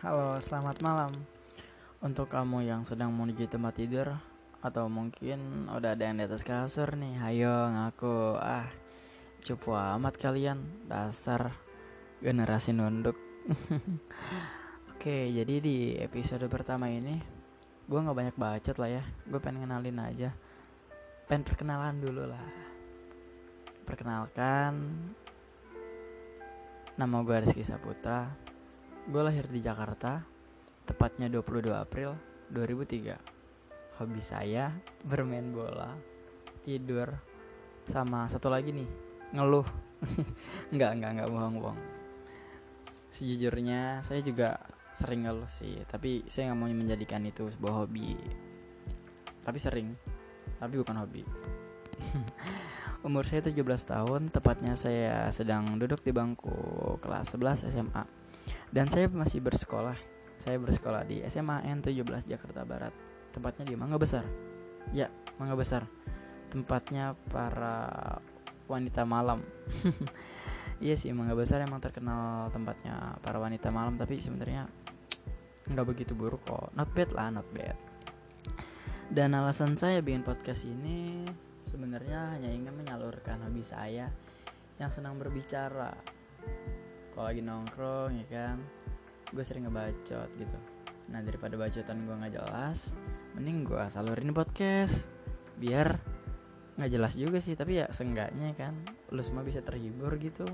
Halo, selamat malam. Untuk kamu yang sedang menuju tempat tidur Atau mungkin udah ada yang di atas kasur nih Ayo ngaku. Ah, cupu amat kalian. Dasar generasi nunduk. Oke, jadi di episode pertama ini Gue gak banyak bacot lah ya. Gue pengen kenalin aja. Pengen perkenalan dulu lah. Perkenalkan Nama gue Rizky Saputra Gue lahir di Jakarta, tepatnya 22 April 2003. Hobi saya bermain bola, tidur, sama satu lagi nih, ngeluh. enggak, enggak, enggak bohong-bohong. Sejujurnya saya juga sering ngeluh sih, tapi saya nggak mau menjadikan itu sebuah hobi. Tapi sering, tapi bukan hobi. Umur saya 17 tahun, tepatnya saya sedang duduk di bangku kelas 11 SMA dan saya masih bersekolah. Saya bersekolah di SMA N17 Jakarta Barat. Tempatnya di Mangga Besar. Ya Mangga Besar. Tempatnya para wanita malam. Iya sih Mangga Besar emang terkenal tempatnya para wanita malam tapi sebenarnya nggak begitu buruk kok. Not bad lah not bad. Dan alasan saya bikin podcast ini sebenarnya hanya ingin menyalurkan hobi saya yang senang berbicara kalau lagi nongkrong ya kan gue sering ngebacot gitu. Nah daripada bacotan gue nggak jelas mending gue salurin podcast biar nggak jelas juga sih. Tapi ya seenggaknya kan lu semua bisa terhibur gitu.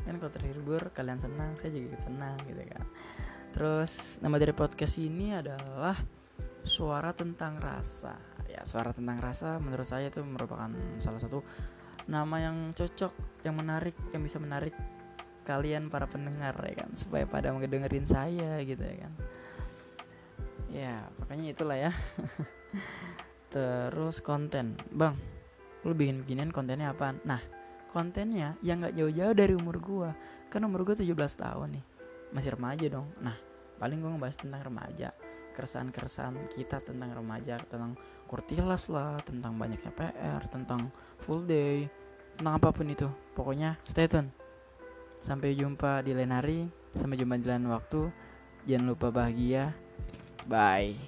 Kan kalau terhibur kalian senang saya juga senang gitu kan. Terus nama dari podcast ini adalah suara tentang rasa. Ya suara tentang rasa menurut saya itu merupakan salah satu nama yang cocok yang menarik yang bisa menarik kalian para pendengar ya kan? Supaya pada ngedengerin saya gitu ya kan? Ya pokoknya itulah ya. Terus konten. Bang lu bikin beginian kontennya apa nah kontennya yang nggak jauh-jauh dari umur gua. Kan umur gua 17 tahun nih. Masih remaja dong. Nah paling gua ngebahas tentang remaja. Keresahan-keresahan kita tentang remaja tentang kurtilas lah tentang banyaknya PR tentang full day tentang apa pun itu. Pokoknya stay tune Sampai jumpa di lain hari. Sampai jumpa di lain waktu. Jangan lupa bahagia. Bye.